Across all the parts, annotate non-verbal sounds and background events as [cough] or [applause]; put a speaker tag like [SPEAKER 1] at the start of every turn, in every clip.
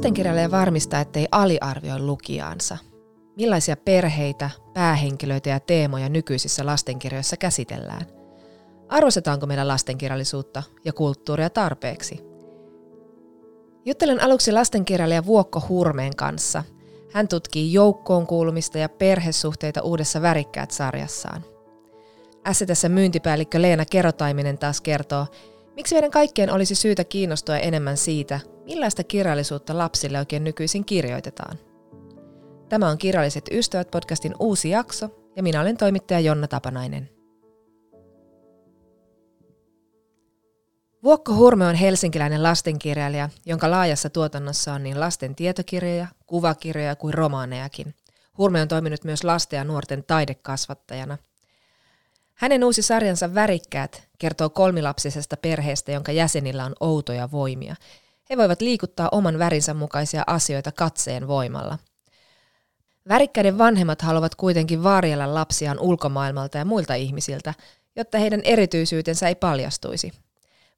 [SPEAKER 1] lastenkirjailija varmistaa, ettei aliarvioi lukijaansa? Millaisia perheitä, päähenkilöitä ja teemoja nykyisissä lastenkirjoissa käsitellään? Arvostetaanko meidän lastenkirjallisuutta ja kulttuuria tarpeeksi? Juttelen aluksi lastenkirjailija Vuokko Hurmeen kanssa. Hän tutkii joukkoon kuulumista ja perhesuhteita uudessa Värikkäät-sarjassaan. tässä myyntipäällikkö Leena Kerotaiminen taas kertoo, miksi meidän kaikkien olisi syytä kiinnostua enemmän siitä, millaista kirjallisuutta lapsille oikein nykyisin kirjoitetaan. Tämä on Kirjalliset ystävät podcastin uusi jakso ja minä olen toimittaja Jonna Tapanainen. Vuokko Hurme on helsinkiläinen lastenkirjailija, jonka laajassa tuotannossa on niin lasten tietokirjoja, kuvakirjoja kuin romaanejakin. Hurme on toiminut myös lasten ja nuorten taidekasvattajana. Hänen uusi sarjansa Värikkäät kertoo kolmilapsisesta perheestä, jonka jäsenillä on outoja voimia. He voivat liikuttaa oman värinsä mukaisia asioita katseen voimalla. Värikkäiden vanhemmat haluavat kuitenkin varjella lapsiaan ulkomaailmalta ja muilta ihmisiltä, jotta heidän erityisyytensä ei paljastuisi –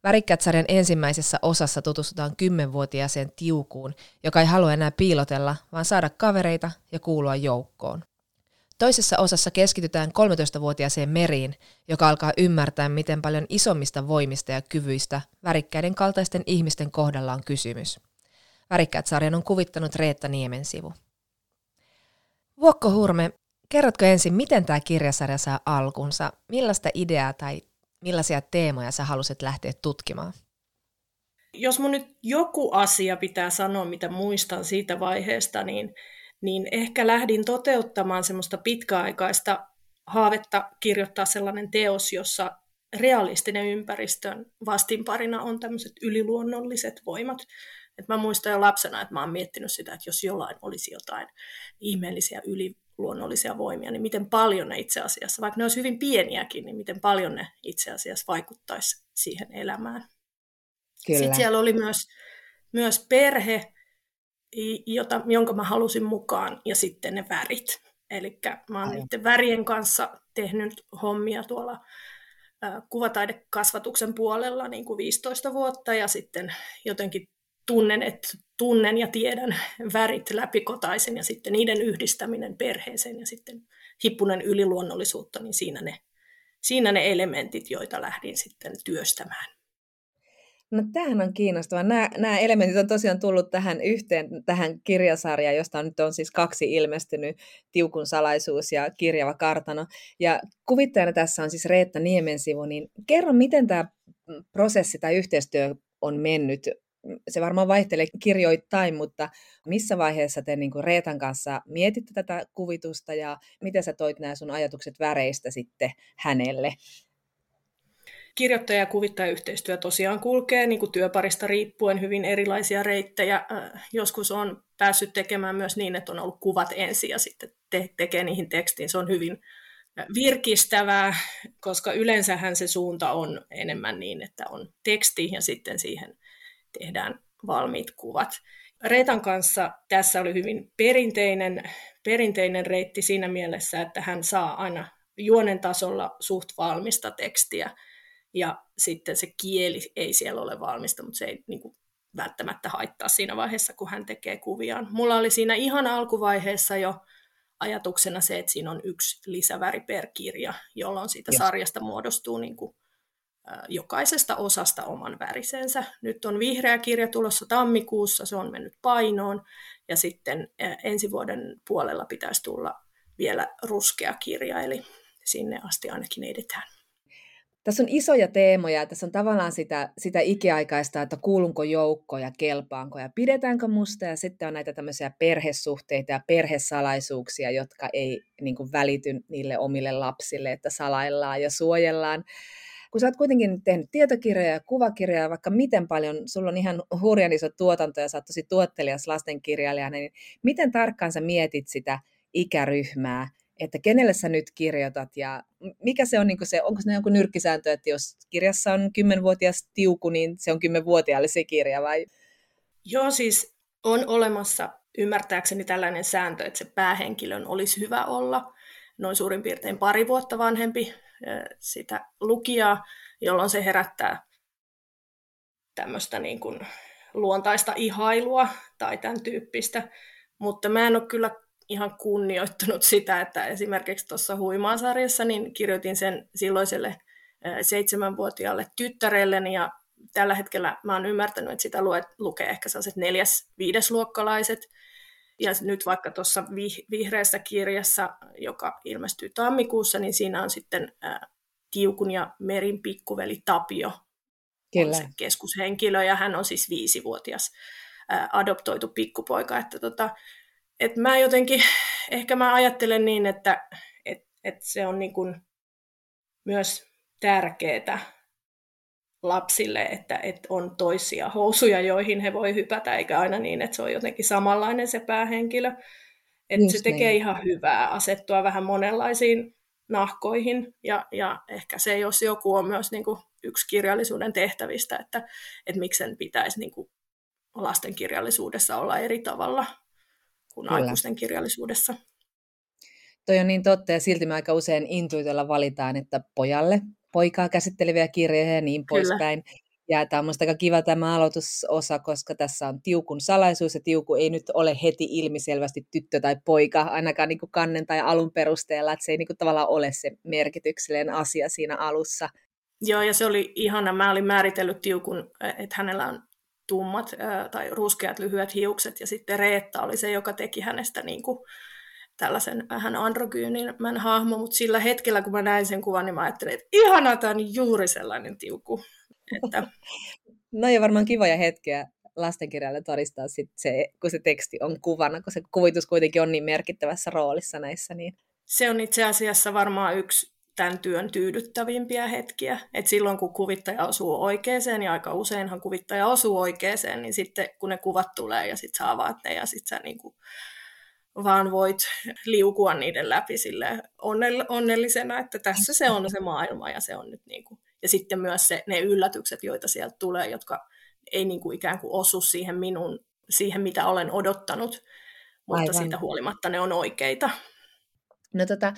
[SPEAKER 1] Värikkät-sarjan ensimmäisessä osassa tutustutaan kymmenvuotiaaseen tiukuun, joka ei halua enää piilotella, vaan saada kavereita ja kuulua joukkoon. Toisessa osassa keskitytään 13-vuotiaaseen Meriin, joka alkaa ymmärtää, miten paljon isommista voimista ja kyvyistä värikkäiden kaltaisten ihmisten kohdalla on kysymys. Värikkäät-sarjan on kuvittanut Reetta Niemensivu. Vuokko Hurme, kerrotko ensin, miten tämä kirjasarja saa alkunsa? Millaista ideaa tai millaisia teemoja sä halusit lähteä tutkimaan?
[SPEAKER 2] Jos mun nyt joku asia pitää sanoa, mitä muistan siitä vaiheesta, niin, niin ehkä lähdin toteuttamaan semmoista pitkäaikaista haavetta kirjoittaa sellainen teos, jossa realistinen ympäristön vastinparina on tämmöiset yliluonnolliset voimat. Et mä muistan jo lapsena, että mä oon miettinyt sitä, että jos jollain olisi jotain ihmeellisiä yli, luonnollisia voimia, niin miten paljon ne itse asiassa, vaikka ne olisi hyvin pieniäkin, niin miten paljon ne itse asiassa vaikuttaisi siihen elämään. Kyllä. Sitten siellä oli myös, myös perhe, jota, jonka mä halusin mukaan, ja sitten ne värit. Eli mä oon niiden värien kanssa tehnyt hommia tuolla kuvataidekasvatuksen puolella niin kuin 15 vuotta, ja sitten jotenkin tunnen, että tunnen ja tiedän värit läpikotaisin ja sitten niiden yhdistäminen perheeseen ja sitten hippunen yliluonnollisuutta, niin siinä ne, siinä ne elementit, joita lähdin sitten työstämään.
[SPEAKER 1] No tämähän on kiinnostavaa. Nämä, nämä elementit on tosiaan tullut tähän yhteen, tähän kirjasarjaan, josta nyt on siis kaksi ilmestynyt, Tiukun salaisuus ja Kirjava kartano. Ja kuvittajana tässä on siis Reetta Niemensivu, niin kerro, miten tämä prosessi tai yhteistyö on mennyt se varmaan vaihtelee kirjoittain, mutta missä vaiheessa te niin kuin Reetan kanssa mietitte tätä kuvitusta ja miten sä toit nämä sun ajatukset väreistä sitten hänelle?
[SPEAKER 2] Kirjoittaja- ja kuvittajayhteistyö tosiaan kulkee niin kuin työparista riippuen hyvin erilaisia reittejä. Joskus on päässyt tekemään myös niin, että on ollut kuvat ensin ja sitten te- tekee niihin tekstiin. Se on hyvin virkistävää, koska yleensähän se suunta on enemmän niin, että on teksti ja sitten siihen tehdään valmiit kuvat. Reetan kanssa tässä oli hyvin perinteinen, perinteinen reitti siinä mielessä, että hän saa aina juonen tasolla suht valmista tekstiä, ja sitten se kieli ei siellä ole valmista, mutta se ei niin kuin, välttämättä haittaa siinä vaiheessa, kun hän tekee kuviaan. Mulla oli siinä ihan alkuvaiheessa jo ajatuksena se, että siinä on yksi lisäväri per kirja, jolloin siitä sarjasta muodostuu niin kuin jokaisesta osasta oman värisensä. Nyt on vihreä kirja tulossa tammikuussa, se on mennyt painoon, ja sitten ensi vuoden puolella pitäisi tulla vielä ruskea kirja, eli sinne asti ainakin edetään.
[SPEAKER 1] Tässä on isoja teemoja, tässä on tavallaan sitä, sitä ikiaikaista, että kuulunko joukko ja kelpaanko ja pidetäänkö musta, ja sitten on näitä tämmöisiä perhesuhteita ja perhesalaisuuksia, jotka ei niin kuin, välity niille omille lapsille, että salaillaan ja suojellaan. Kun sä oot kuitenkin tehnyt tietokirjoja ja kuvakirjoja, vaikka miten paljon, sulla on ihan hurjan iso tuotanto ja sä oot tosi tuottelias lastenkirjailija, niin miten tarkkaan sä mietit sitä ikäryhmää, että kenelle sä nyt kirjoitat ja mikä se on niin se, onko se joku nyrkkisääntö, että jos kirjassa on kymmenvuotias tiuku, niin se on kymmenvuotiaalle se kirja vai?
[SPEAKER 2] Joo, siis on olemassa ymmärtääkseni tällainen sääntö, että se päähenkilön olisi hyvä olla noin suurin piirtein pari vuotta vanhempi sitä lukijaa, jolloin se herättää tämmöistä niin kuin luontaista ihailua tai tämän tyyppistä, mutta mä en ole kyllä ihan kunnioittanut sitä, että esimerkiksi tuossa huimaasarjassa niin kirjoitin sen silloiselle seitsemänvuotiaalle tyttärelleni ja tällä hetkellä mä oon ymmärtänyt, että sitä luet, lukee ehkä sellaiset neljäs, viidesluokkalaiset. Ja nyt vaikka tuossa vihreässä kirjassa, joka ilmestyy tammikuussa, niin siinä on sitten ää, Tiukun ja Merin pikkuveli Tapio Kyllä. se keskushenkilö, ja hän on siis viisivuotias ää, adoptoitu pikkupoika. Että tota, et mä jotenkin, ehkä mä ajattelen niin, että et, et se on niin kuin myös tärkeää lapsille, että, että on toisia housuja, joihin he voi hypätä, eikä aina niin, että se on jotenkin samanlainen se päähenkilö. Että se tekee niin. ihan hyvää asettua vähän monenlaisiin nahkoihin, ja, ja ehkä se, jos joku on myös niin kuin yksi kirjallisuuden tehtävistä, että, että miksen pitäisi niin kuin lasten kirjallisuudessa olla eri tavalla kuin Kyllä. aikuisten kirjallisuudessa.
[SPEAKER 3] Toi on niin totta, ja silti me aika usein intuitella valitaan, että pojalle poikaa käsitteleviä kirjoja ja niin poispäin. Ja tämä on minusta aika kiva tämä aloitusosa, koska tässä on tiukun salaisuus, ja tiuku ei nyt ole heti ilmiselvästi tyttö tai poika, ainakaan niin kuin kannen tai alun perusteella, että se ei niin kuin tavallaan ole se merkityksellinen asia siinä alussa.
[SPEAKER 2] Joo, ja se oli ihana. Mä olin määritellyt tiukun, että hänellä on tummat tai ruskeat lyhyet hiukset, ja sitten Reetta oli se, joka teki hänestä niin kuin tällaisen vähän androgyynimän hahmo, mutta sillä hetkellä, kun mä näin sen kuvan, niin mä ajattelin, että ihanaa, tämä on juuri sellainen tiuku. Että... [laughs]
[SPEAKER 3] no ja varmaan kivoja hetkeä lastenkirjalle todistaa sit se, kun se teksti on kuvana, kun se kuvitus kuitenkin on niin merkittävässä roolissa näissä. Niin...
[SPEAKER 2] Se on itse asiassa varmaan yksi tämän työn tyydyttävimpiä hetkiä. Et silloin kun kuvittaja osuu oikeeseen, ja aika useinhan kuvittaja osuu oikeeseen, niin sitten kun ne kuvat tulee ja sitten sä avaat ne ja sitten sä niinku vaan voit liukua niiden läpi sille onnellisena, että tässä se on se maailma ja se on nyt niin kuin, ja sitten myös se, ne yllätykset, joita sieltä tulee, jotka ei niin kuin ikään kuin osu siihen minun, siihen mitä olen odottanut, mutta Aivan. siitä huolimatta ne on oikeita.
[SPEAKER 3] No tota,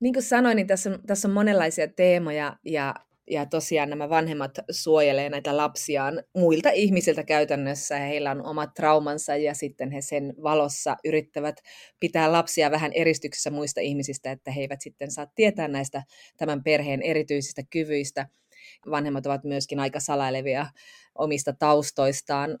[SPEAKER 3] niin kuin sanoin, niin tässä on, tässä on monenlaisia teemoja ja ja tosiaan nämä vanhemmat suojelee näitä lapsiaan muilta ihmisiltä käytännössä. Heillä on omat traumansa ja sitten he sen valossa yrittävät pitää lapsia vähän eristyksessä muista ihmisistä, että he eivät sitten saa tietää näistä tämän perheen erityisistä kyvyistä. Vanhemmat ovat myöskin aika salailevia omista taustoistaan.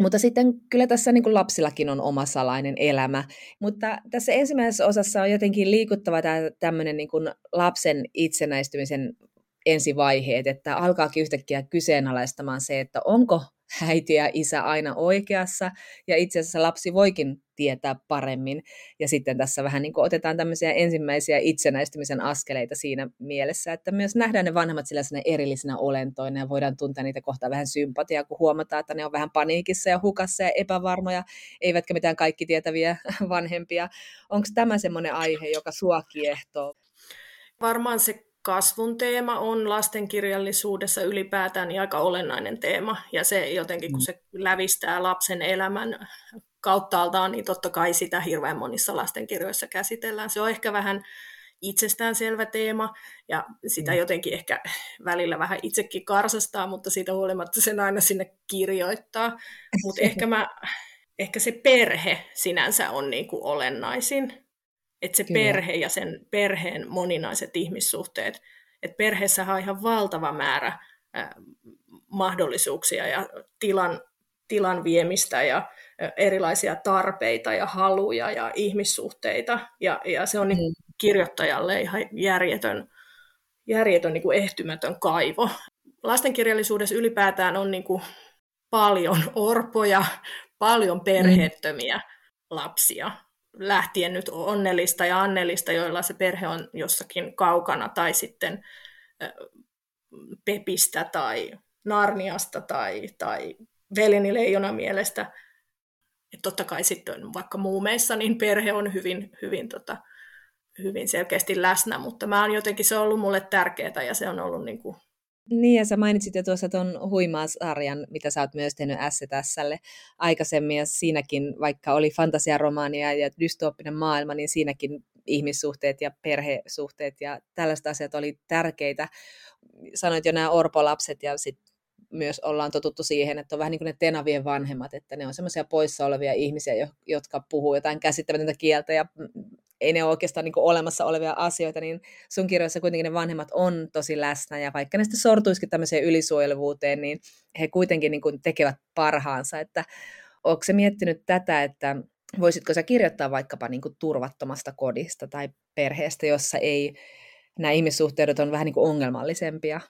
[SPEAKER 3] Mutta sitten kyllä tässä niin kuin lapsillakin on oma salainen elämä. Mutta tässä ensimmäisessä osassa on jotenkin liikuttava tämä tämmöinen niin kuin lapsen itsenäistymisen ensivaiheet, että alkaakin yhtäkkiä kyseenalaistamaan se, että onko äiti ja isä aina oikeassa, ja itse asiassa lapsi voikin tietää paremmin, ja sitten tässä vähän niin otetaan tämmöisiä ensimmäisiä itsenäistymisen askeleita siinä mielessä, että myös nähdään ne vanhemmat sellaisena erillisinä olentoina, ja voidaan tuntea niitä kohtaa vähän sympatiaa, kun huomataan, että ne on vähän paniikissa ja hukassa ja epävarmoja, eivätkä mitään kaikki tietäviä vanhempia. Onko tämä semmoinen aihe, joka sua kiehtoo?
[SPEAKER 2] Varmaan se kasvun teema on lastenkirjallisuudessa ylipäätään niin aika olennainen teema. Ja se jotenkin, kun mm. se lävistää lapsen elämän kauttaaltaan, niin totta kai sitä hirveän monissa lastenkirjoissa käsitellään. Se on ehkä vähän itsestäänselvä teema, ja sitä mm. jotenkin ehkä välillä vähän itsekin karsastaa, mutta siitä huolimatta sen aina sinne kirjoittaa. Mutta [laughs] ehkä, mä, ehkä se perhe sinänsä on niin kuin olennaisin että se Kyllä. perhe ja sen perheen moninaiset ihmissuhteet, että perheessä on ihan valtava määrä äh, mahdollisuuksia ja tilan, tilan viemistä ja erilaisia tarpeita ja haluja ja ihmissuhteita. Ja, ja se on niin mm. kirjoittajalle ihan järjetön, järjetön niin kuin ehtymätön kaivo. Lastenkirjallisuudessa ylipäätään on niin kuin paljon orpoja, paljon perheettömiä mm. lapsia lähtien nyt onnellista ja annellista, joilla se perhe on jossakin kaukana, tai sitten Pepistä tai Narniasta tai, tai Veleni Leijona mielestä. Et totta kai sitten vaikka muumeissa, niin perhe on hyvin, hyvin, tota, hyvin selkeästi läsnä, mutta mä on jotenkin, se on ollut mulle tärkeää ja se on ollut niin kuin
[SPEAKER 3] niin, ja sä mainitsit jo tuossa tuon huimaasarjan, mitä sä oot myös tehnyt STSlle aikaisemmin, ja siinäkin, vaikka oli fantasiaromaania ja dystooppinen maailma, niin siinäkin ihmissuhteet ja perhesuhteet ja tällaiset asiat oli tärkeitä. Sanoit jo nämä orpolapset ja sit myös ollaan totuttu siihen, että on vähän niin kuin ne tenavien vanhemmat, että ne on semmoisia poissa olevia ihmisiä, jotka puhuu jotain käsittämätöntä kieltä ja ei ne ole oikeastaan niin olemassa olevia asioita, niin sun kirjoissa kuitenkin ne vanhemmat on tosi läsnä, ja vaikka ne sitten sortuisikin tämmöiseen ylisuojelevuuteen, niin he kuitenkin niin kuin tekevät parhaansa, että onko se miettinyt tätä, että voisitko sä kirjoittaa vaikkapa niin kuin turvattomasta kodista tai perheestä, jossa ei nämä ihmissuhteudet on vähän niin kuin ongelmallisempia?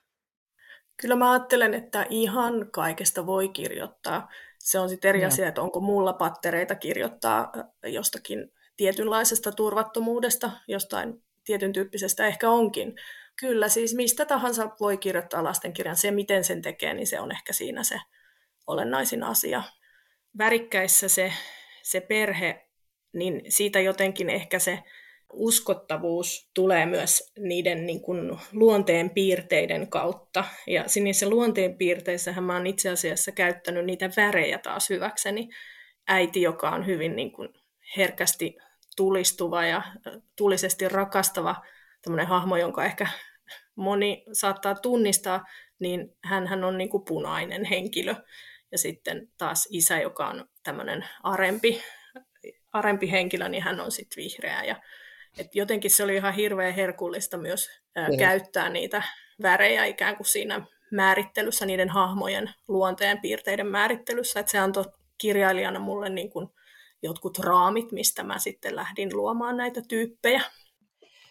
[SPEAKER 2] Kyllä mä ajattelen, että ihan kaikesta voi kirjoittaa. Se on sitten eri asia, että onko mulla pattereita kirjoittaa jostakin tietynlaisesta turvattomuudesta, jostain tietyn tyyppisestä ehkä onkin. Kyllä, siis mistä tahansa voi kirjoittaa lastenkirjan. Se, miten sen tekee, niin se on ehkä siinä se olennaisin asia. Värikkäissä se, se perhe, niin siitä jotenkin ehkä se uskottavuus tulee myös niiden niin kuin, luonteen piirteiden kautta. Ja niissä luonteen piirteissähän mä oon itse asiassa käyttänyt niitä värejä taas hyväkseni. Äiti, joka on hyvin niin kuin, herkästi tulistuva ja tulisesti rakastava tämmöinen hahmo, jonka ehkä moni saattaa tunnistaa, niin hän on niin kuin punainen henkilö. Ja sitten taas isä, joka on tämmöinen arempi, arempi henkilö, niin hän on sitten vihreä. Ja, et jotenkin se oli ihan hirveän herkullista myös ää, niin. käyttää niitä värejä ikään kuin siinä määrittelyssä, niiden hahmojen luonteen piirteiden määrittelyssä. Et se antoi kirjailijana mulle niin kuin jotkut raamit, mistä mä sitten lähdin luomaan näitä tyyppejä.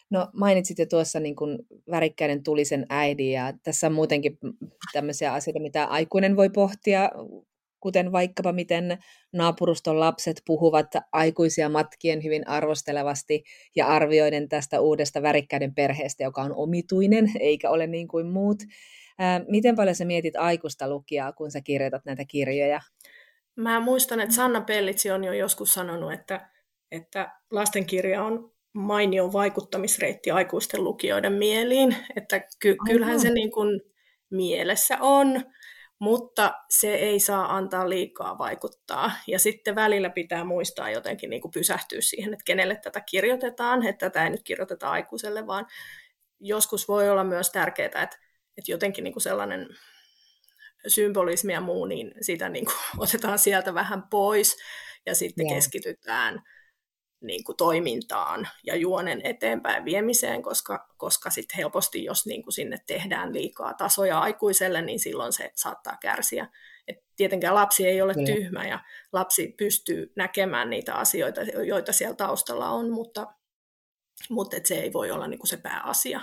[SPEAKER 3] No mainitsit jo tuossa niin kuin värikkäinen tulisen äidin ja tässä on muutenkin tämmöisiä asioita, mitä aikuinen voi pohtia, kuten vaikkapa miten naapuruston lapset puhuvat aikuisia matkien hyvin arvostelevasti ja arvioiden tästä uudesta värikkäiden perheestä, joka on omituinen eikä ole niin kuin muut. miten paljon sä mietit aikuista lukijaa, kun sä kirjoitat näitä kirjoja?
[SPEAKER 2] Mä muistan, että Sanna Pellitsi on jo joskus sanonut, että, että lastenkirja on mainio vaikuttamisreitti aikuisten lukijoiden mieliin, että ky- kyllähän se niin kuin mielessä on, mutta se ei saa antaa liikaa vaikuttaa. Ja sitten välillä pitää muistaa jotenkin niin kuin pysähtyä siihen, että kenelle tätä kirjoitetaan, että tätä ei nyt kirjoiteta aikuiselle, vaan joskus voi olla myös tärkeää, että, että jotenkin niin kuin sellainen symbolismi ja muu, niin sitä niin kuin [laughs] otetaan sieltä vähän pois ja sitten yeah. keskitytään niin kuin toimintaan ja juonen eteenpäin viemiseen, koska, koska sitten helposti, jos niin kuin sinne tehdään liikaa tasoja aikuiselle, niin silloin se saattaa kärsiä. Et tietenkään lapsi ei ole yeah. tyhmä ja lapsi pystyy näkemään niitä asioita, joita siellä taustalla on, mutta, mutta et se ei voi olla niin kuin se pääasia.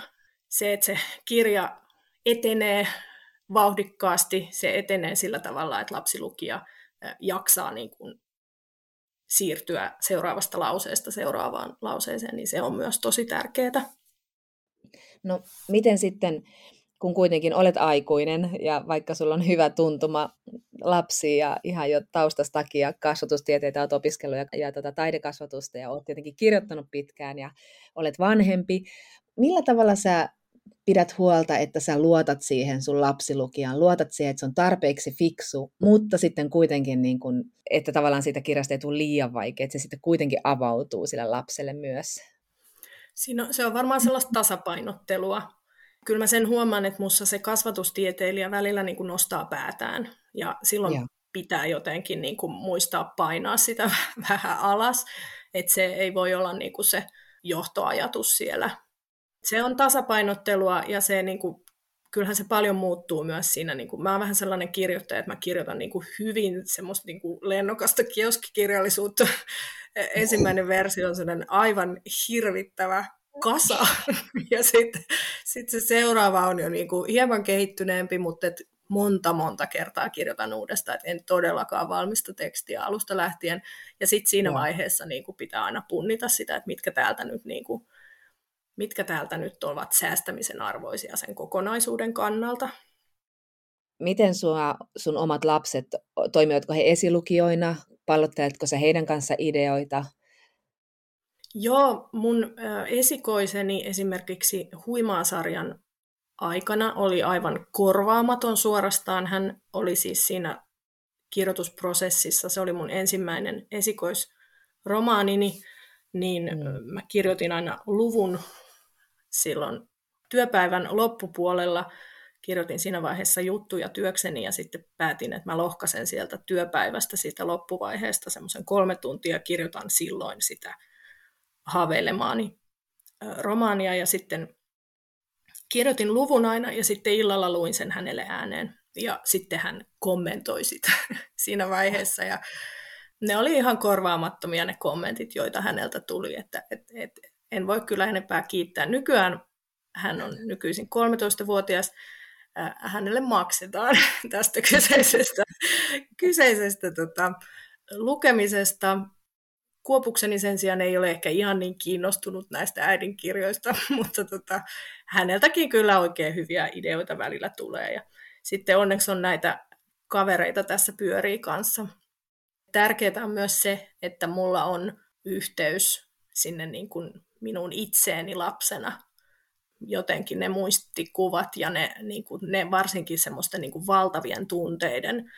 [SPEAKER 2] Se, että se kirja etenee vauhdikkaasti, se etenee sillä tavalla, että lapsilukija jaksaa niin kuin siirtyä seuraavasta lauseesta seuraavaan lauseeseen, niin se on myös tosi tärkeää.
[SPEAKER 3] No miten sitten, kun kuitenkin olet aikuinen ja vaikka sulla on hyvä tuntuma lapsi ja ihan jo taustastakin ja kasvatustieteitä olet opiskellut ja, ja tota, taidekasvatusta ja olet tietenkin kirjoittanut pitkään ja olet vanhempi, millä tavalla sä pidät huolta, että sä luotat siihen sun lapsilukijaan, luotat siihen, että se on tarpeeksi fiksu, mutta sitten kuitenkin, niin kun, että tavallaan siitä kirjasta ei tule liian vaikea, että se sitten kuitenkin avautuu sille lapselle myös.
[SPEAKER 2] Siinä on, se on varmaan sellaista tasapainottelua. Kyllä mä sen huomaan, että mussa se kasvatustieteilijä välillä niin kuin nostaa päätään, ja silloin ja. pitää jotenkin niin kuin muistaa painaa sitä [laughs] vähän alas, että se ei voi olla niin kuin se johtoajatus siellä se on tasapainottelua ja se niin kuin, kyllähän se paljon muuttuu myös siinä. Niin kuin, mä oon vähän sellainen kirjoittaja, että mä kirjoitan niin kuin hyvin semmoista niin kuin lennokasta kioskikirjallisuutta. [laughs] Ensimmäinen versio on sellainen aivan hirvittävä kasa. [laughs] ja sitten sit se seuraava on jo niin kuin hieman kehittyneempi, mutta et monta monta kertaa kirjoitan uudestaan, että en todellakaan valmista tekstiä alusta lähtien. Ja sitten siinä no. vaiheessa niin kuin pitää aina punnita sitä, että mitkä täältä nyt niin kuin mitkä täältä nyt ovat säästämisen arvoisia sen kokonaisuuden kannalta.
[SPEAKER 3] Miten sua, sun omat lapset, toimivatko he esilukijoina? Pallotteletko sä heidän kanssa ideoita?
[SPEAKER 2] Joo, mun esikoiseni esimerkiksi Huimaa-sarjan aikana oli aivan korvaamaton suorastaan. Hän oli siis siinä kirjoitusprosessissa, se oli mun ensimmäinen esikoisromaanini, niin mm. mä kirjoitin aina luvun silloin työpäivän loppupuolella kirjoitin siinä vaiheessa juttuja työkseni ja sitten päätin, että mä lohkasen sieltä työpäivästä siitä loppuvaiheesta semmoisen kolme tuntia, kirjoitan silloin sitä haaveilemaani romaania ja sitten kirjoitin luvun aina ja sitten illalla luin sen hänelle ääneen ja sitten hän kommentoi sitä [laughs] siinä vaiheessa ja ne oli ihan korvaamattomia ne kommentit, joita häneltä tuli, että et, et, en voi kyllä enempää kiittää. Nykyään hän on nykyisin 13-vuotias, hänelle maksetaan [laughs] tästä kyseisestä, [laughs] kyseisestä tota, lukemisesta. Kuopukseni sen sijaan ei ole ehkä ihan niin kiinnostunut näistä äidinkirjoista, [laughs] mutta tota, häneltäkin kyllä oikein hyviä ideoita välillä tulee. Ja sitten onneksi on näitä kavereita tässä pyörii kanssa. Tärkeää on myös se, että mulla on yhteys sinne niin kuin minun itseeni lapsena. Jotenkin ne muistikuvat ja ne, niin kuin, ne varsinkin semmoista niin valtavien tunteiden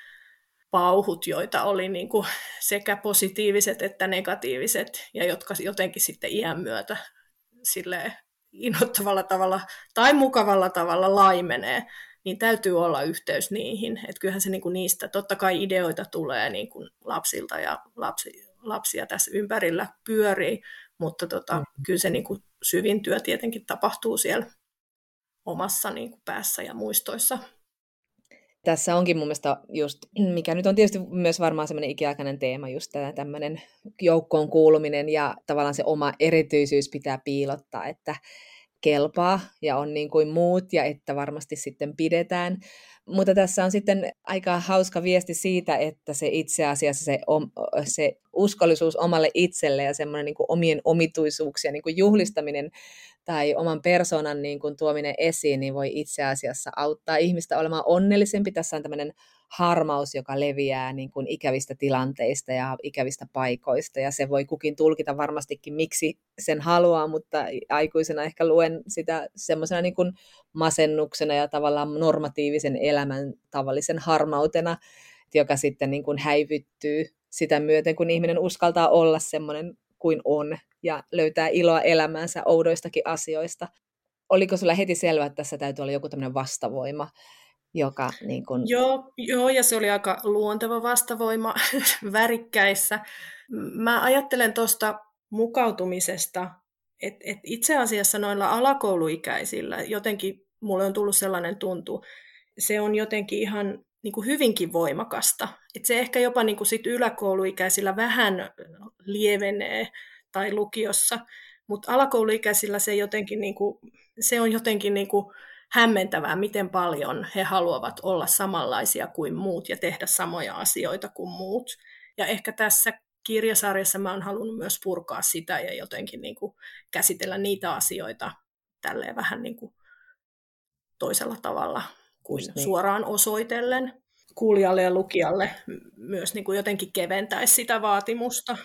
[SPEAKER 2] pauhut, joita oli niin kuin sekä positiiviset että negatiiviset, ja jotka jotenkin sitten iän myötä sille innoittavalla tavalla tai mukavalla tavalla laimenee, niin täytyy olla yhteys niihin. Että kyllähän se niin kuin niistä, totta kai ideoita tulee niin kuin lapsilta ja lapsi, lapsia tässä ympärillä pyörii, mutta tota, mm. kyllä se niin kuin syvin työ tietenkin tapahtuu siellä omassa niin kuin päässä ja muistoissa
[SPEAKER 3] tässä onkin mun mielestä just, [clears throat] mikä nyt on tietysti myös varmaan semmoinen ikiaikainen teema, just tämä tämmöinen joukkoon kuuluminen ja tavallaan se oma erityisyys pitää piilottaa, että kelpaa ja on niin kuin muut ja että varmasti sitten pidetään. Mutta tässä on sitten aika hauska viesti siitä, että se itse asiassa se, om, se uskollisuus omalle itselle ja semmoinen niin kuin omien omituisuuksien niin kuin juhlistaminen tai oman persoonan niin kuin tuominen esiin, niin voi itse asiassa auttaa ihmistä olemaan onnellisempi. Tässä on tämmöinen harmaus, joka leviää niin kuin ikävistä tilanteista ja ikävistä paikoista, ja se voi kukin tulkita varmastikin, miksi sen haluaa, mutta aikuisena ehkä luen sitä semmoisena niin kuin masennuksena ja tavallaan normatiivisen elämän tavallisen harmautena, joka sitten niin kuin häivyttyy sitä myöten, kun ihminen uskaltaa olla semmoinen kuin on ja löytää iloa elämäänsä oudoistakin asioista. Oliko sulla heti selvää, että tässä täytyy olla joku tämmöinen vastavoima, joka niin kun...
[SPEAKER 2] joo, joo, ja se oli aika luonteva vastavoima [laughs] värikkäissä. Mä ajattelen tuosta mukautumisesta, että et itse asiassa noilla alakouluikäisillä jotenkin mulle on tullut sellainen tuntu, se on jotenkin ihan niin kuin hyvinkin voimakasta. Et se ehkä jopa niin kuin sit yläkouluikäisillä vähän lievenee tai lukiossa, mutta alakouluikäisillä se, jotenkin niin kuin, se on jotenkin niin kuin hämmentävää, miten paljon he haluavat olla samanlaisia kuin muut ja tehdä samoja asioita kuin muut. Ja ehkä tässä kirjasarjassa mä oon halunnut myös purkaa sitä ja jotenkin niin kuin käsitellä niitä asioita tälleen vähän niin kuin toisella tavalla kuin niin. suoraan osoitellen kuulijalle ja lukijalle myös niin kuin jotenkin keventäisi sitä vaatimusta.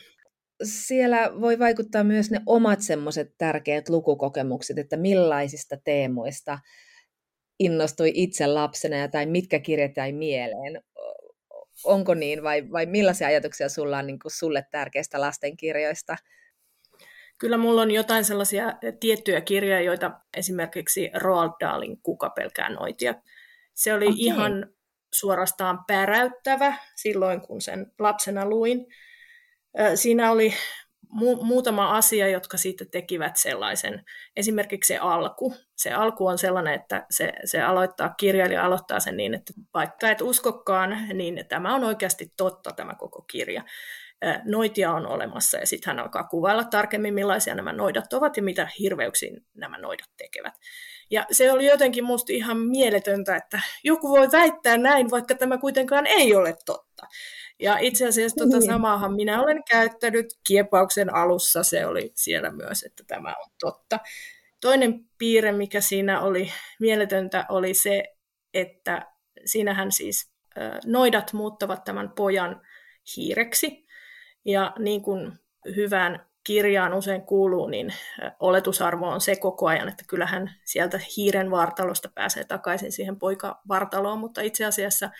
[SPEAKER 3] Siellä voi vaikuttaa myös ne omat semmoiset tärkeät lukukokemukset, että millaisista teemoista innostui itse lapsena ja tai mitkä kirjat jäi mieleen. Onko niin vai, vai millaisia ajatuksia sulla on niin kuin sulle tärkeistä lastenkirjoista?
[SPEAKER 2] Kyllä mulla on jotain sellaisia tiettyjä kirjoja, joita esimerkiksi Roald Dahlin Kuka pelkää noitia. Se oli okay. ihan suorastaan päräyttävä silloin, kun sen lapsena luin. Siinä oli mu- muutama asia, jotka siitä tekivät sellaisen. Esimerkiksi se alku. Se alku on sellainen, että se, se aloittaa, kirjailija aloittaa sen niin, että vaikka et uskokkaan, niin tämä on oikeasti totta tämä koko kirja. Noitia on olemassa ja sitten hän alkaa kuvailla tarkemmin, millaisia nämä noidat ovat ja mitä hirveyksiin nämä noidat tekevät. Ja se oli jotenkin musta ihan mieletöntä, että joku voi väittää näin, vaikka tämä kuitenkaan ei ole totta. Ja itse asiassa tuota niin. samaahan minä olen käyttänyt kiepauksen alussa, se oli siellä myös, että tämä on totta. Toinen piirre, mikä siinä oli mieletöntä, oli se, että siinähän siis noidat muuttavat tämän pojan hiireksi. Ja niin kuin hyvään kirjaan usein kuuluu, niin oletusarvo on se koko ajan, että kyllähän sieltä hiiren vartalosta pääsee takaisin siihen poikavartaloon, mutta itse asiassa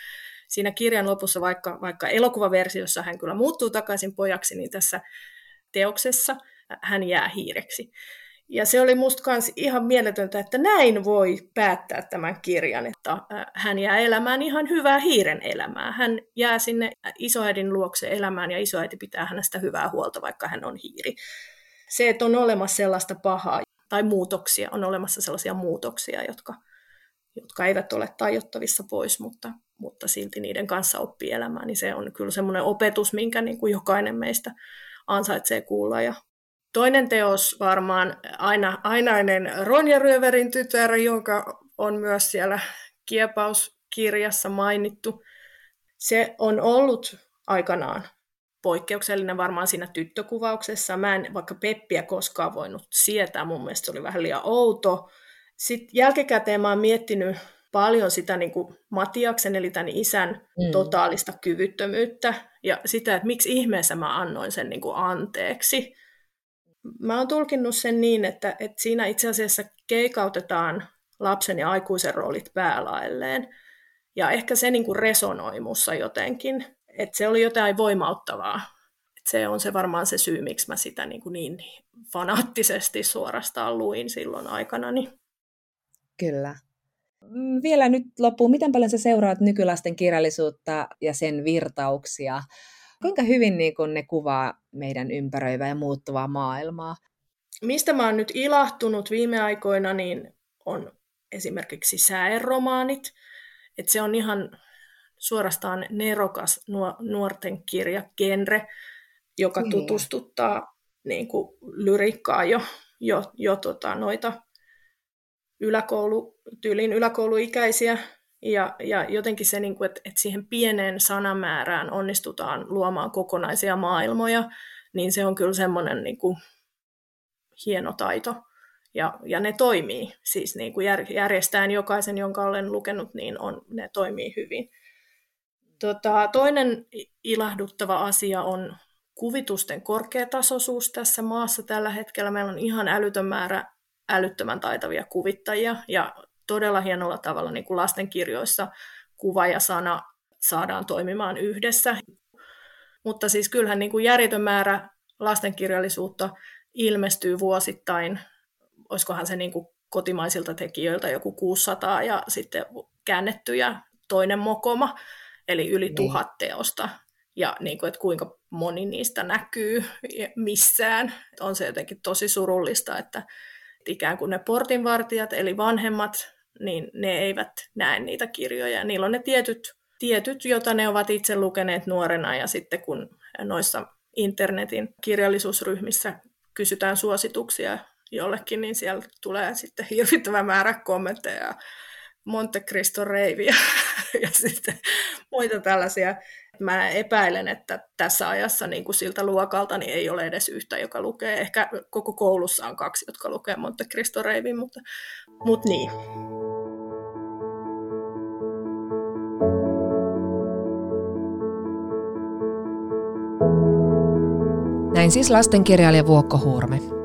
[SPEAKER 2] siinä kirjan lopussa, vaikka, vaikka elokuvaversiossa hän kyllä muuttuu takaisin pojaksi, niin tässä teoksessa hän jää hiireksi. Ja se oli musta kans ihan mieletöntä, että näin voi päättää tämän kirjan, että hän jää elämään ihan hyvää hiiren elämää. Hän jää sinne isoäidin luokse elämään ja isoäiti pitää hänestä hyvää huolta, vaikka hän on hiiri. Se, että on olemassa sellaista pahaa tai muutoksia, on olemassa sellaisia muutoksia, jotka, jotka eivät ole tajottavissa pois, mutta, mutta silti niiden kanssa oppii elämään, niin se on kyllä semmoinen opetus, minkä niin kuin jokainen meistä ansaitsee kuulla ja Toinen teos varmaan aina, ainainen Ronja Ryöverin tytär, joka on myös siellä kiepauskirjassa mainittu. Se on ollut aikanaan poikkeuksellinen varmaan siinä tyttökuvauksessa. Mä en vaikka Peppiä koskaan voinut sietää, mun mielestä se oli vähän liian outo. Sitten jälkikäteen mä oon miettinyt paljon sitä niin kuin Matiaksen, eli tämän isän mm. totaalista kyvyttömyyttä ja sitä, että miksi ihmeessä mä annoin sen niin kuin anteeksi mä oon tulkinnut sen niin, että, että siinä itse asiassa keikautetaan lapsen ja aikuisen roolit päälailleen. Ja ehkä se niin kuin resonoi mussa jotenkin, että se oli jotain voimauttavaa. Että se on se varmaan se syy, miksi mä sitä niin, kuin niin fanaattisesti suorastaan luin silloin aikana.
[SPEAKER 3] Kyllä. Mm, vielä nyt loppuun, miten paljon sä seuraat nykylasten kirjallisuutta ja sen virtauksia? Kuinka hyvin niin kun ne kuvaa meidän ympäröivää ja muuttuvaa maailmaa?
[SPEAKER 2] Mistä mä oon nyt ilahtunut viime aikoina, niin on esimerkiksi sääeromaanit. Et se on ihan suorastaan nerokas nuorten kirja, genre, joka niin. tutustuttaa niin kuin, lyrikkaa jo, jo, jo tota, noita yläkoulu, tyylin yläkouluikäisiä ja, ja jotenkin se, niin kuin, että, että siihen pieneen sanamäärään onnistutaan luomaan kokonaisia maailmoja, niin se on kyllä semmoinen niin kuin, hieno taito. Ja, ja ne toimii, siis niin kuin järjestään jokaisen, jonka olen lukenut, niin on, ne toimii hyvin. Tota, toinen ilahduttava asia on kuvitusten korkeatasoisuus tässä maassa tällä hetkellä. Meillä on ihan älytön määrä älyttömän taitavia kuvittajia, ja todella hienolla tavalla niin kuin lastenkirjoissa kuva ja sana saadaan toimimaan yhdessä. Mutta siis kyllähän niin kuin järjetön määrä lastenkirjallisuutta ilmestyy vuosittain, olisikohan se niin kuin kotimaisilta tekijöiltä joku 600 ja sitten käännettyjä toinen mokoma, eli yli niin. tuhat teosta. Ja niin kuin, että kuinka moni niistä näkyy missään. On se jotenkin tosi surullista, että ikään kuin ne portinvartijat, eli vanhemmat, niin ne eivät näe niitä kirjoja. Niillä on ne tietyt, tietyt, joita ne ovat itse lukeneet nuorena, ja sitten kun noissa internetin kirjallisuusryhmissä kysytään suosituksia jollekin, niin siellä tulee sitten hirvittävä määrä kommentteja Monte Cristo Reiviä [laughs] ja sitten muita tällaisia. Mä epäilen, että tässä ajassa niin kuin siltä luokalta niin ei ole edes yhtä, joka lukee. Ehkä koko koulussa on kaksi, jotka lukee Monte Cristo Reivin, mutta, mutta niin.
[SPEAKER 1] Näin siis lastenkirjailija Vuokko Huurme.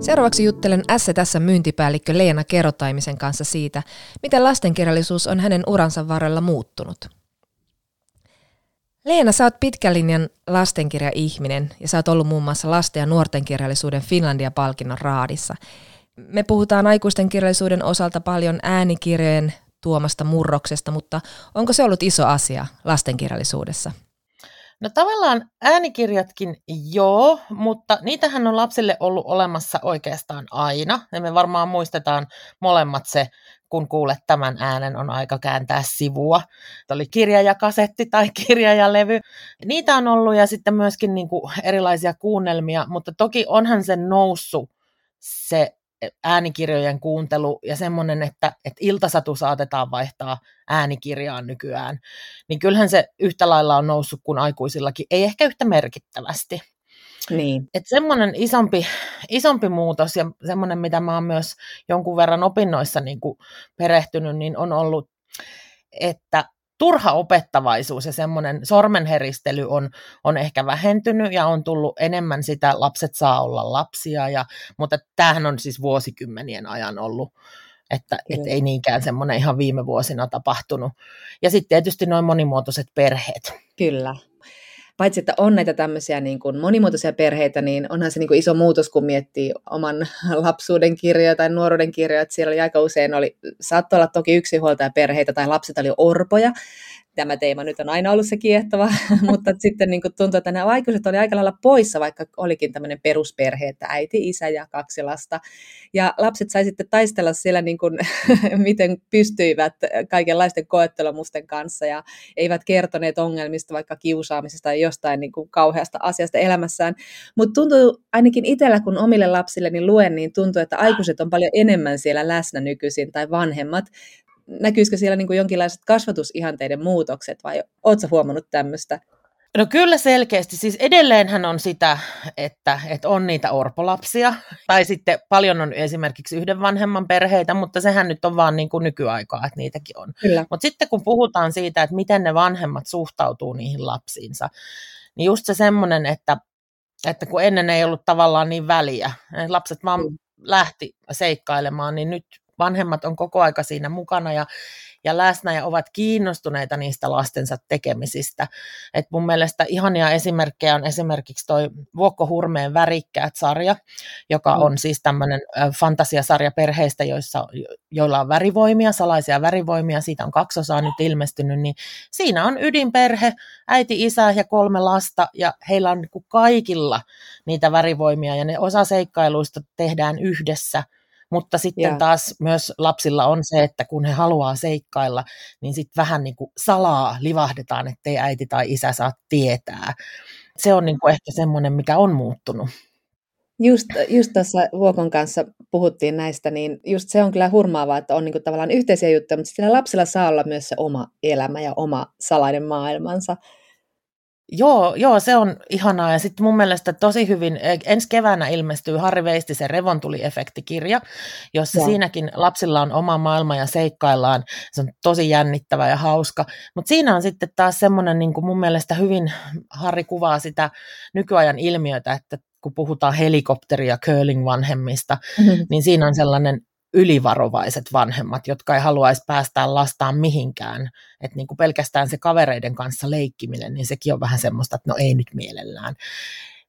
[SPEAKER 1] Seuraavaksi juttelen tässä myyntipäällikkö Leena Kerotaimisen kanssa siitä, miten lastenkirjallisuus on hänen uransa varrella muuttunut. Leena, sä oot pitkälinjan lastenkirja-ihminen ja sä oot ollut muun muassa lasten ja nuorten kirjallisuuden Finlandia-palkinnon raadissa. Me puhutaan aikuisten kirjallisuuden osalta paljon äänikirjojen tuomasta murroksesta, mutta onko se ollut iso asia lastenkirjallisuudessa?
[SPEAKER 4] No tavallaan äänikirjatkin joo, mutta niitähän on lapsille ollut olemassa oikeastaan aina. Ja me varmaan muistetaan molemmat se, kun kuulet tämän äänen, on aika kääntää sivua. Tämä oli kirja ja kasetti tai [laughs] kirja ja levy. Niitä on ollut ja sitten myöskin niin kuin erilaisia kuunnelmia, mutta toki onhan se noussut se äänikirjojen kuuntelu ja semmoinen, että, että iltasatu saatetaan vaihtaa äänikirjaan nykyään, niin kyllähän se yhtä lailla on noussut kuin aikuisillakin, ei ehkä yhtä merkittävästi.
[SPEAKER 3] Niin.
[SPEAKER 4] Että semmoinen isompi, isompi muutos ja semmoinen, mitä mä oon myös jonkun verran opinnoissa niin kuin perehtynyt, niin on ollut, että turha opettavaisuus ja semmoinen sormenheristely on, on ehkä vähentynyt ja on tullut enemmän sitä, lapset saa olla lapsia, ja, mutta tämähän on siis vuosikymmenien ajan ollut, että et ei niinkään semmoinen ihan viime vuosina tapahtunut. Ja sitten tietysti noin monimuotoiset perheet.
[SPEAKER 3] Kyllä. Paitsi että on näitä tämmöisiä niin kuin monimuotoisia perheitä, niin onhan se niin kuin iso muutos, kun miettii oman [laughs] lapsuuden kirjoja tai nuoruuden kirjoja, että siellä oli aika usein, oli, saattoi olla toki yksinhuoltajaperheitä tai lapset oli orpoja, tämä teema nyt on aina ollut se kiehtova, [laughs] mutta sitten niin tuntuu, että nämä aikuiset oli aika lailla poissa, vaikka olikin tämmöinen perusperhe, että äiti, isä ja kaksi lasta. Ja lapset sai sitten taistella siellä, niin kuin, [laughs] miten pystyivät kaikenlaisten koettelomusten kanssa ja eivät kertoneet ongelmista, vaikka kiusaamisesta tai jostain niin kuin kauheasta asiasta elämässään. Mutta tuntuu ainakin itsellä, kun omille lapsille niin luen, niin tuntuu, että aikuiset on paljon enemmän siellä läsnä nykyisin tai vanhemmat näkyisikö siellä niin kuin jonkinlaiset kasvatusihanteiden muutokset vai oletko huomannut tämmöistä?
[SPEAKER 4] No kyllä selkeästi. Siis edelleenhän on sitä, että, että on niitä orpolapsia, tai sitten paljon on esimerkiksi yhden vanhemman perheitä, mutta sehän nyt on vaan niin kuin nykyaikaa, että niitäkin on. Mutta sitten kun puhutaan siitä, että miten ne vanhemmat suhtautuu niihin lapsiinsa, niin just se semmoinen, että, että kun ennen ei ollut tavallaan niin väliä, lapset vaan mm. lähti seikkailemaan, niin nyt vanhemmat on koko aika siinä mukana ja, ja läsnä ja ovat kiinnostuneita niistä lastensa tekemisistä. Et mun mielestä ihania esimerkkejä on esimerkiksi toi Vuokko Hurmeen värikkäät sarja, joka mm. on siis tämmöinen fantasiasarja perheistä, joissa, joilla on värivoimia, salaisia värivoimia, siitä on kaksi osaa nyt ilmestynyt, niin siinä on ydinperhe, äiti, isä ja kolme lasta, ja heillä on niin kaikilla niitä värivoimia, ja ne osa seikkailuista tehdään yhdessä – mutta sitten yeah. taas myös lapsilla on se, että kun he haluaa seikkailla, niin sitten vähän niin kuin salaa livahdetaan, ettei äiti tai isä saa tietää. Se on niin kuin ehkä semmoinen, mikä on muuttunut.
[SPEAKER 3] Just, just tuossa Vuokon kanssa puhuttiin näistä, niin just se on kyllä hurmaavaa, että on niin kuin tavallaan yhteisiä juttuja, mutta sillä lapsilla saa olla myös se oma elämä ja oma salainen maailmansa.
[SPEAKER 4] Joo, joo, se on ihanaa. Ja sitten mun mielestä tosi hyvin, e, ensi keväänä ilmestyy Harri Veistisen Revontuli-efektikirja, jossa ja. siinäkin lapsilla on oma maailma ja seikkaillaan. Se on tosi jännittävä ja hauska. Mutta siinä on sitten taas semmoinen, niin kuin mun mielestä hyvin Harri kuvaa sitä nykyajan ilmiötä, että kun puhutaan helikopteri- ja curling-vanhemmista, mm-hmm. niin siinä on sellainen ylivarovaiset vanhemmat, jotka ei haluaisi päästää lastaan mihinkään. Että niin kuin pelkästään se kavereiden kanssa leikkiminen, niin sekin on vähän semmoista, että no ei nyt mielellään.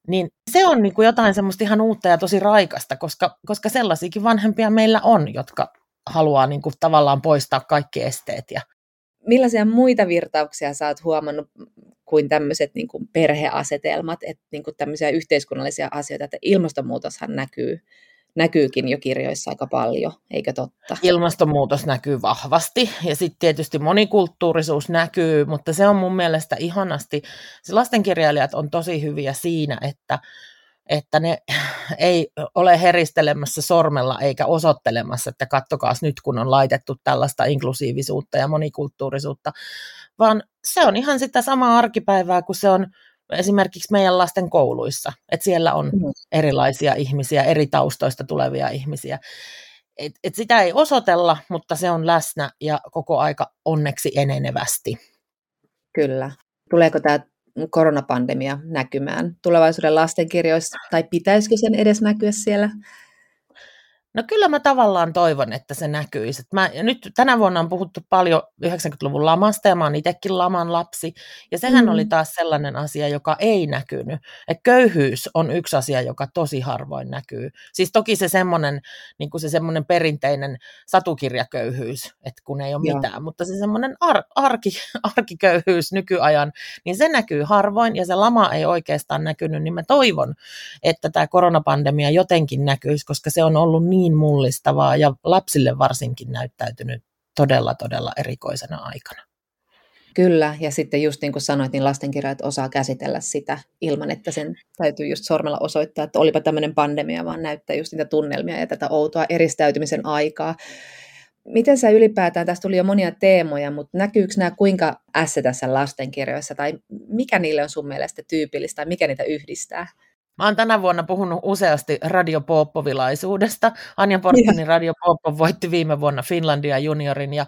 [SPEAKER 4] Niin se on niin kuin jotain semmoista ihan uutta ja tosi raikasta, koska, koska sellaisiakin vanhempia meillä on, jotka haluaa niin kuin tavallaan poistaa kaikki esteet. Ja...
[SPEAKER 3] Millaisia muita virtauksia sä oot huomannut kuin tämmöiset niin kuin perheasetelmat, että niin kuin tämmöisiä yhteiskunnallisia asioita, että ilmastonmuutoshan näkyy näkyykin jo kirjoissa aika paljon, eikö totta?
[SPEAKER 4] Ilmastonmuutos näkyy vahvasti ja sitten tietysti monikulttuurisuus näkyy, mutta se on mun mielestä ihanasti, se lastenkirjailijat on tosi hyviä siinä, että että ne ei ole heristelemässä sormella eikä osoittelemassa, että kattokaas nyt kun on laitettu tällaista inklusiivisuutta ja monikulttuurisuutta, vaan se on ihan sitä samaa arkipäivää, kun se on esimerkiksi meidän lasten kouluissa, että siellä on mm. erilaisia ihmisiä, eri taustoista tulevia ihmisiä. Et, et sitä ei osoitella, mutta se on läsnä ja koko aika onneksi enenevästi.
[SPEAKER 3] Kyllä. Tuleeko tämä koronapandemia näkymään tulevaisuuden lastenkirjoissa, tai pitäisikö sen edes näkyä siellä
[SPEAKER 4] No kyllä mä tavallaan toivon, että se näkyisi. Mä, nyt tänä vuonna on puhuttu paljon 90-luvun lamasta ja mä oon itsekin laman lapsi. Ja sehän mm. oli taas sellainen asia, joka ei näkynyt. Et köyhyys on yksi asia, joka tosi harvoin näkyy. Siis toki se semmoinen niin se perinteinen satukirjaköyhyys, että kun ei ole Joo. mitään, mutta se semmoinen ar- arki, [laughs] arkiköyhyys nykyajan, niin se näkyy harvoin ja se lama ei oikeastaan näkynyt, niin mä toivon, että tämä koronapandemia jotenkin näkyisi, koska se on ollut niin niin mullistavaa ja lapsille varsinkin näyttäytynyt todella, todella erikoisena aikana.
[SPEAKER 3] Kyllä, ja sitten just niin kuin sanoit, niin lastenkirjat osaa käsitellä sitä ilman, että sen täytyy just sormella osoittaa, että olipa tämmöinen pandemia, vaan näyttää just niitä tunnelmia ja tätä outoa eristäytymisen aikaa. Miten sä ylipäätään, tästä tuli jo monia teemoja, mutta näkyykö nämä kuinka ässä tässä lastenkirjoissa, tai mikä niille on sun mielestä tyypillistä, tai mikä niitä yhdistää?
[SPEAKER 4] Mä oon tänä vuonna puhunut useasti Radio Pooppovilaisuudesta. Anja Porttinin Radio Pooppo voitti viime vuonna Finlandia juniorin ja,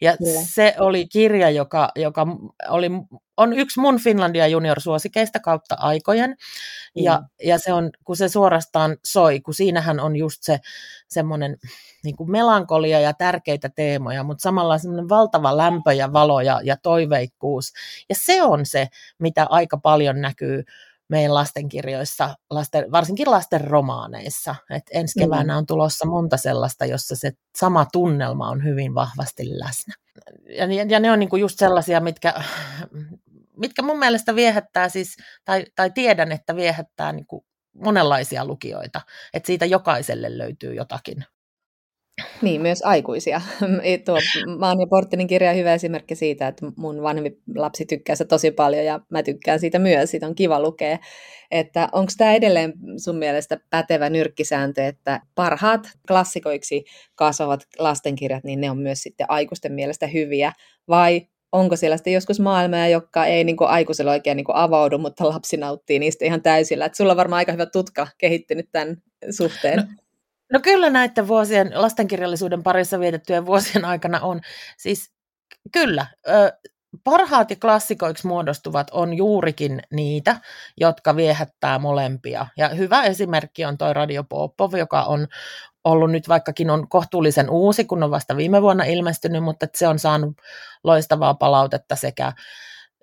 [SPEAKER 4] ja se oli kirja, joka, joka oli, on yksi mun Finlandia junior suosikeista kautta aikojen. Ja, ja se on, kun se suorastaan soi, kun siinähän on just se semmoinen niin kuin melankolia ja tärkeitä teemoja, mutta samalla semmoinen valtava lämpö ja valo ja, ja toiveikkuus. Ja se on se, mitä aika paljon näkyy meidän lastenkirjoissa, lasten, varsinkin lasten romaaneissa. Et ensi keväänä on tulossa monta sellaista, jossa se sama tunnelma on hyvin vahvasti läsnä. Ja, ja ne on niinku just sellaisia, mitkä, mitkä mun mielestä viehättää siis, tai, tai tiedän, että viehättää niinku monenlaisia lukijoita, että siitä jokaiselle löytyy jotakin.
[SPEAKER 3] Niin, myös aikuisia. [laughs] Tuo Maan ja Porttinin kirja on hyvä esimerkki siitä, että mun vanhempi lapsi tykkää sitä tosi paljon ja mä tykkään siitä myös, siitä on kiva lukea. Että onko tämä edelleen sun mielestä pätevä nyrkkisääntö, että parhaat klassikoiksi kasvavat lastenkirjat, niin ne on myös sitten aikuisten mielestä hyviä, vai onko siellä sitten joskus maailmaa, joka ei niin kuin aikuisella oikein niin kuin avaudu, mutta lapsi nauttii niistä ihan täysillä. Et sulla on varmaan aika hyvä tutka kehittynyt tämän suhteen.
[SPEAKER 4] No, no kyllä näiden vuosien, lastenkirjallisuuden parissa vietettyjen vuosien aikana on. Siis kyllä, parhaat ja klassikoiksi muodostuvat on juurikin niitä, jotka viehättää molempia. Ja hyvä esimerkki on toi Radio Popov, joka on ollut nyt, vaikkakin on kohtuullisen uusi, kun on vasta viime vuonna ilmestynyt, mutta se on saanut loistavaa palautetta sekä,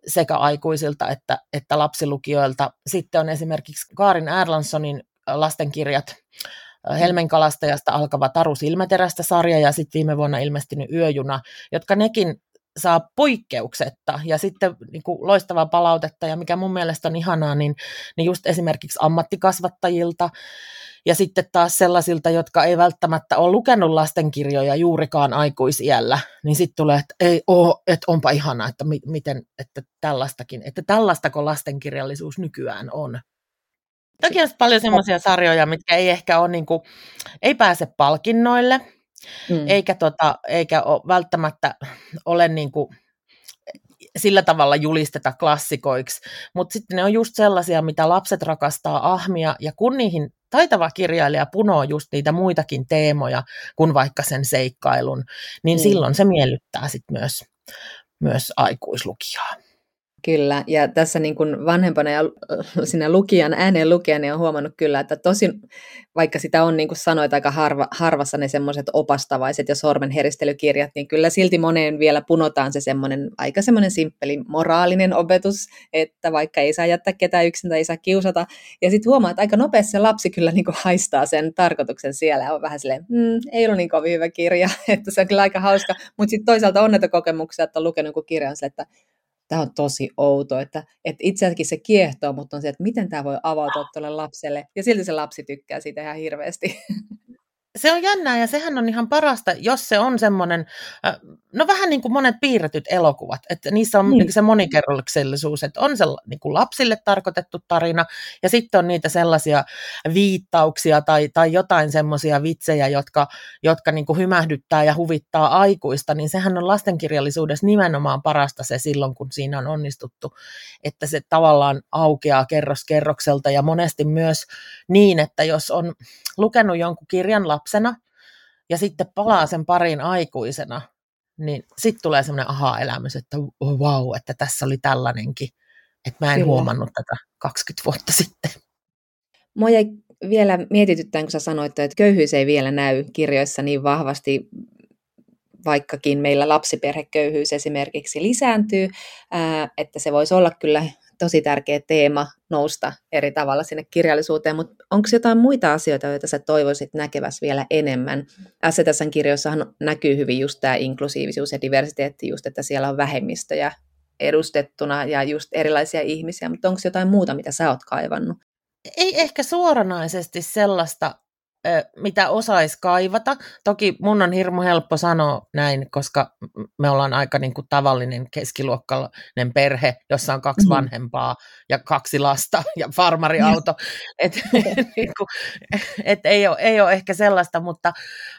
[SPEAKER 4] sekä aikuisilta että, että lapsilukijoilta. Sitten on esimerkiksi Kaarin Erlanssonin lastenkirjat Helmenkalastajasta alkava Taru Silmäterästä sarja ja sitten viime vuonna ilmestynyt Yöjuna, jotka nekin saa poikkeuksetta ja sitten niin kuin loistavaa palautetta ja mikä mun mielestä on ihanaa, niin, niin just esimerkiksi ammattikasvattajilta ja sitten taas sellaisilta, jotka ei välttämättä ole lukenut lastenkirjoja juurikaan aikuisiällä, niin sitten tulee, että ei oo, että onpa ihanaa, että mi- miten, että tällaistakin, että tällaistako lastenkirjallisuus nykyään on. Toki on paljon sellaisia sarjoja, mitkä ei ehkä ole, niin kuin, ei pääse palkinnoille, mm. eikä, tota, eikä ole, välttämättä ole niin kuin, sillä tavalla julisteta klassikoiksi, mutta sitten ne on just sellaisia, mitä lapset rakastaa ahmia, ja kun niihin taitava kirjailija punoo just niitä muitakin teemoja kuin vaikka sen seikkailun, niin mm. silloin se miellyttää sitten myös, myös aikuislukijaa.
[SPEAKER 3] Kyllä, ja tässä niin kuin vanhempana ja sinä lukijan, ääneen lukijana niin on huomannut kyllä, että tosin vaikka sitä on niin kuin sanoit aika harva, harvassa ne semmoiset opastavaiset ja sormenheristelykirjat, niin kyllä silti moneen vielä punotaan se semmoinen aika semmoinen simppeli moraalinen opetus, että vaikka ei saa jättää ketään yksin tai ei saa kiusata. Ja sitten huomaa, että aika nopeasti se lapsi kyllä niin kuin haistaa sen tarkoituksen siellä ja on vähän silleen, mm, ei ole niin kovin hyvä kirja, [laughs] että se on kyllä aika hauska. Mutta sitten toisaalta on näitä kokemuksia, että on lukenut kirjan, että tämä on tosi outo, että, että itse asiassa se kiehtoo, mutta on se, että miten tämä voi avautua tuolle lapselle, ja silti se lapsi tykkää siitä ihan hirveästi. [laughs]
[SPEAKER 4] se on jännää ja sehän on ihan parasta, jos se on semmoinen, no vähän niin kuin monet piirretyt elokuvat, että niissä on niin. se monikerroksellisuus, että on se niin kuin lapsille tarkoitettu tarina ja sitten on niitä sellaisia viittauksia tai, tai jotain semmoisia vitsejä, jotka, jotka niin kuin hymähdyttää ja huvittaa aikuista, niin sehän on lastenkirjallisuudessa nimenomaan parasta se silloin, kun siinä on onnistuttu, että se tavallaan aukeaa kerros kerrokselta ja monesti myös niin, että jos on lukenut jonkun kirjan lapsena ja sitten palaa sen parin aikuisena, niin sitten tulee semmoinen aha-elämys, että wow, että tässä oli tällainenkin, että mä en Kyllä. huomannut tätä 20 vuotta [laughs] sitten.
[SPEAKER 3] Mua jäi vielä mietityttään, kun sä sanoit, että köyhyys ei vielä näy kirjoissa niin vahvasti, vaikkakin meillä lapsiperheköyhyys esimerkiksi lisääntyy, että se voisi olla kyllä tosi tärkeä teema nousta eri tavalla sinne kirjallisuuteen, mutta onko jotain muita asioita, joita sä toivoisit näkeväs vielä enemmän? STSn kirjoissahan näkyy hyvin just tämä inklusiivisuus ja diversiteetti, just että siellä on vähemmistöjä edustettuna ja just erilaisia ihmisiä, mutta onko jotain muuta, mitä sä oot kaivannut?
[SPEAKER 4] Ei ehkä suoranaisesti sellaista mitä osaisi kaivata. Toki mun on hirmu helppo sanoa näin, koska me ollaan aika niin kuin tavallinen keskiluokkainen perhe, jossa on kaksi mm-hmm. vanhempaa ja kaksi lasta ja farmariauto. [laughs] Et, niin kuin, et ei, ole, ei ole ehkä sellaista, mutta,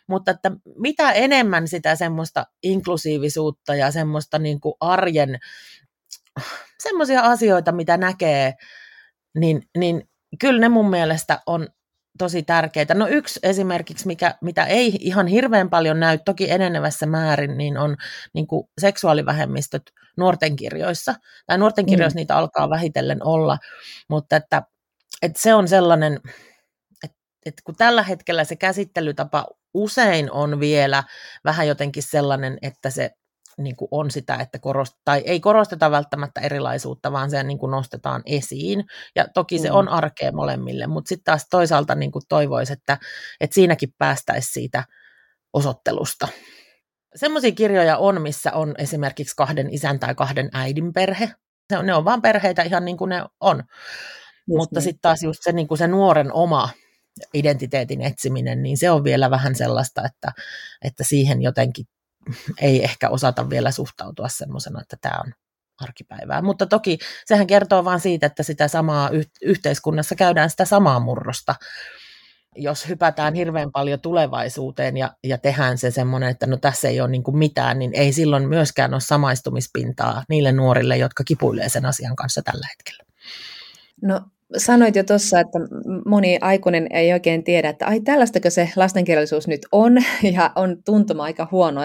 [SPEAKER 4] mutta että mitä enemmän sitä semmoista inklusiivisuutta ja semmoista niin kuin arjen, semmoisia asioita, mitä näkee, niin, niin kyllä ne mun mielestä on tosi tärkeitä. No yksi esimerkiksi, mikä, mitä ei ihan hirveän paljon näy, toki enenevässä määrin, niin on niin kuin seksuaalivähemmistöt nuorten kirjoissa. Tai nuorten kirjoissa mm. niitä alkaa vähitellen olla, mutta että, että se on sellainen, että, että kun tällä hetkellä se käsittelytapa usein on vielä vähän jotenkin sellainen, että se niin kuin on sitä, että korost, tai ei korosteta välttämättä erilaisuutta, vaan se niin kuin nostetaan esiin. Ja toki se mm. on arkea molemmille, mutta sitten taas toisaalta niin kuin toivoisi, että, että siinäkin päästäisiin siitä osoittelusta. Semmoisia kirjoja on, missä on esimerkiksi kahden isän tai kahden äidin perhe. Se on, ne on vaan perheitä ihan niin kuin ne on. Just Mutta niin. sitten taas just se, niin kuin se nuoren oma identiteetin etsiminen, niin se on vielä vähän sellaista, että, että siihen jotenkin ei ehkä osata vielä suhtautua semmoisena, että tämä on arkipäivää. Mutta toki sehän kertoo vain siitä, että sitä samaa yhteiskunnassa käydään sitä samaa murrosta. Jos hypätään hirveän paljon tulevaisuuteen ja, ja tehdään se semmoinen, että no tässä ei ole niin kuin mitään, niin ei silloin myöskään ole samaistumispintaa niille nuorille, jotka kipuilee sen asian kanssa tällä hetkellä.
[SPEAKER 3] No sanoit jo tuossa, että moni aikuinen ei oikein tiedä, että ai tällaistako se lastenkirjallisuus nyt on, [laughs] ja on tuntuma aika huono.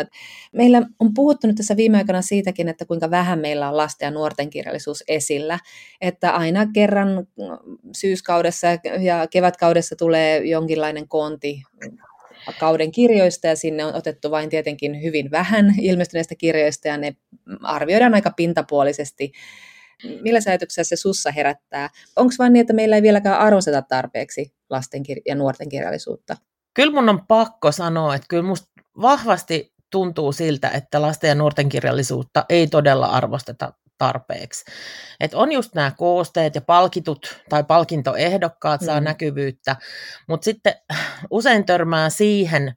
[SPEAKER 3] meillä on puhuttu nyt tässä viime aikoina siitäkin, että kuinka vähän meillä on lasten ja nuorten kirjallisuus esillä, että aina kerran syyskaudessa ja kevätkaudessa tulee jonkinlainen konti kauden kirjoista ja sinne on otettu vain tietenkin hyvin vähän ilmestyneistä kirjoista ja ne arvioidaan aika pintapuolisesti Millä ajatuksia se sussa herättää? Onko vain niin, että meillä ei vieläkään arvosteta tarpeeksi lasten ja nuorten kirjallisuutta?
[SPEAKER 4] Kyllä mun on pakko sanoa, että kyllä musta vahvasti tuntuu siltä, että lasten ja nuorten kirjallisuutta ei todella arvosteta tarpeeksi. Et on just nämä koosteet ja palkitut tai palkintoehdokkaat saa mm. näkyvyyttä, mutta sitten usein törmää siihen,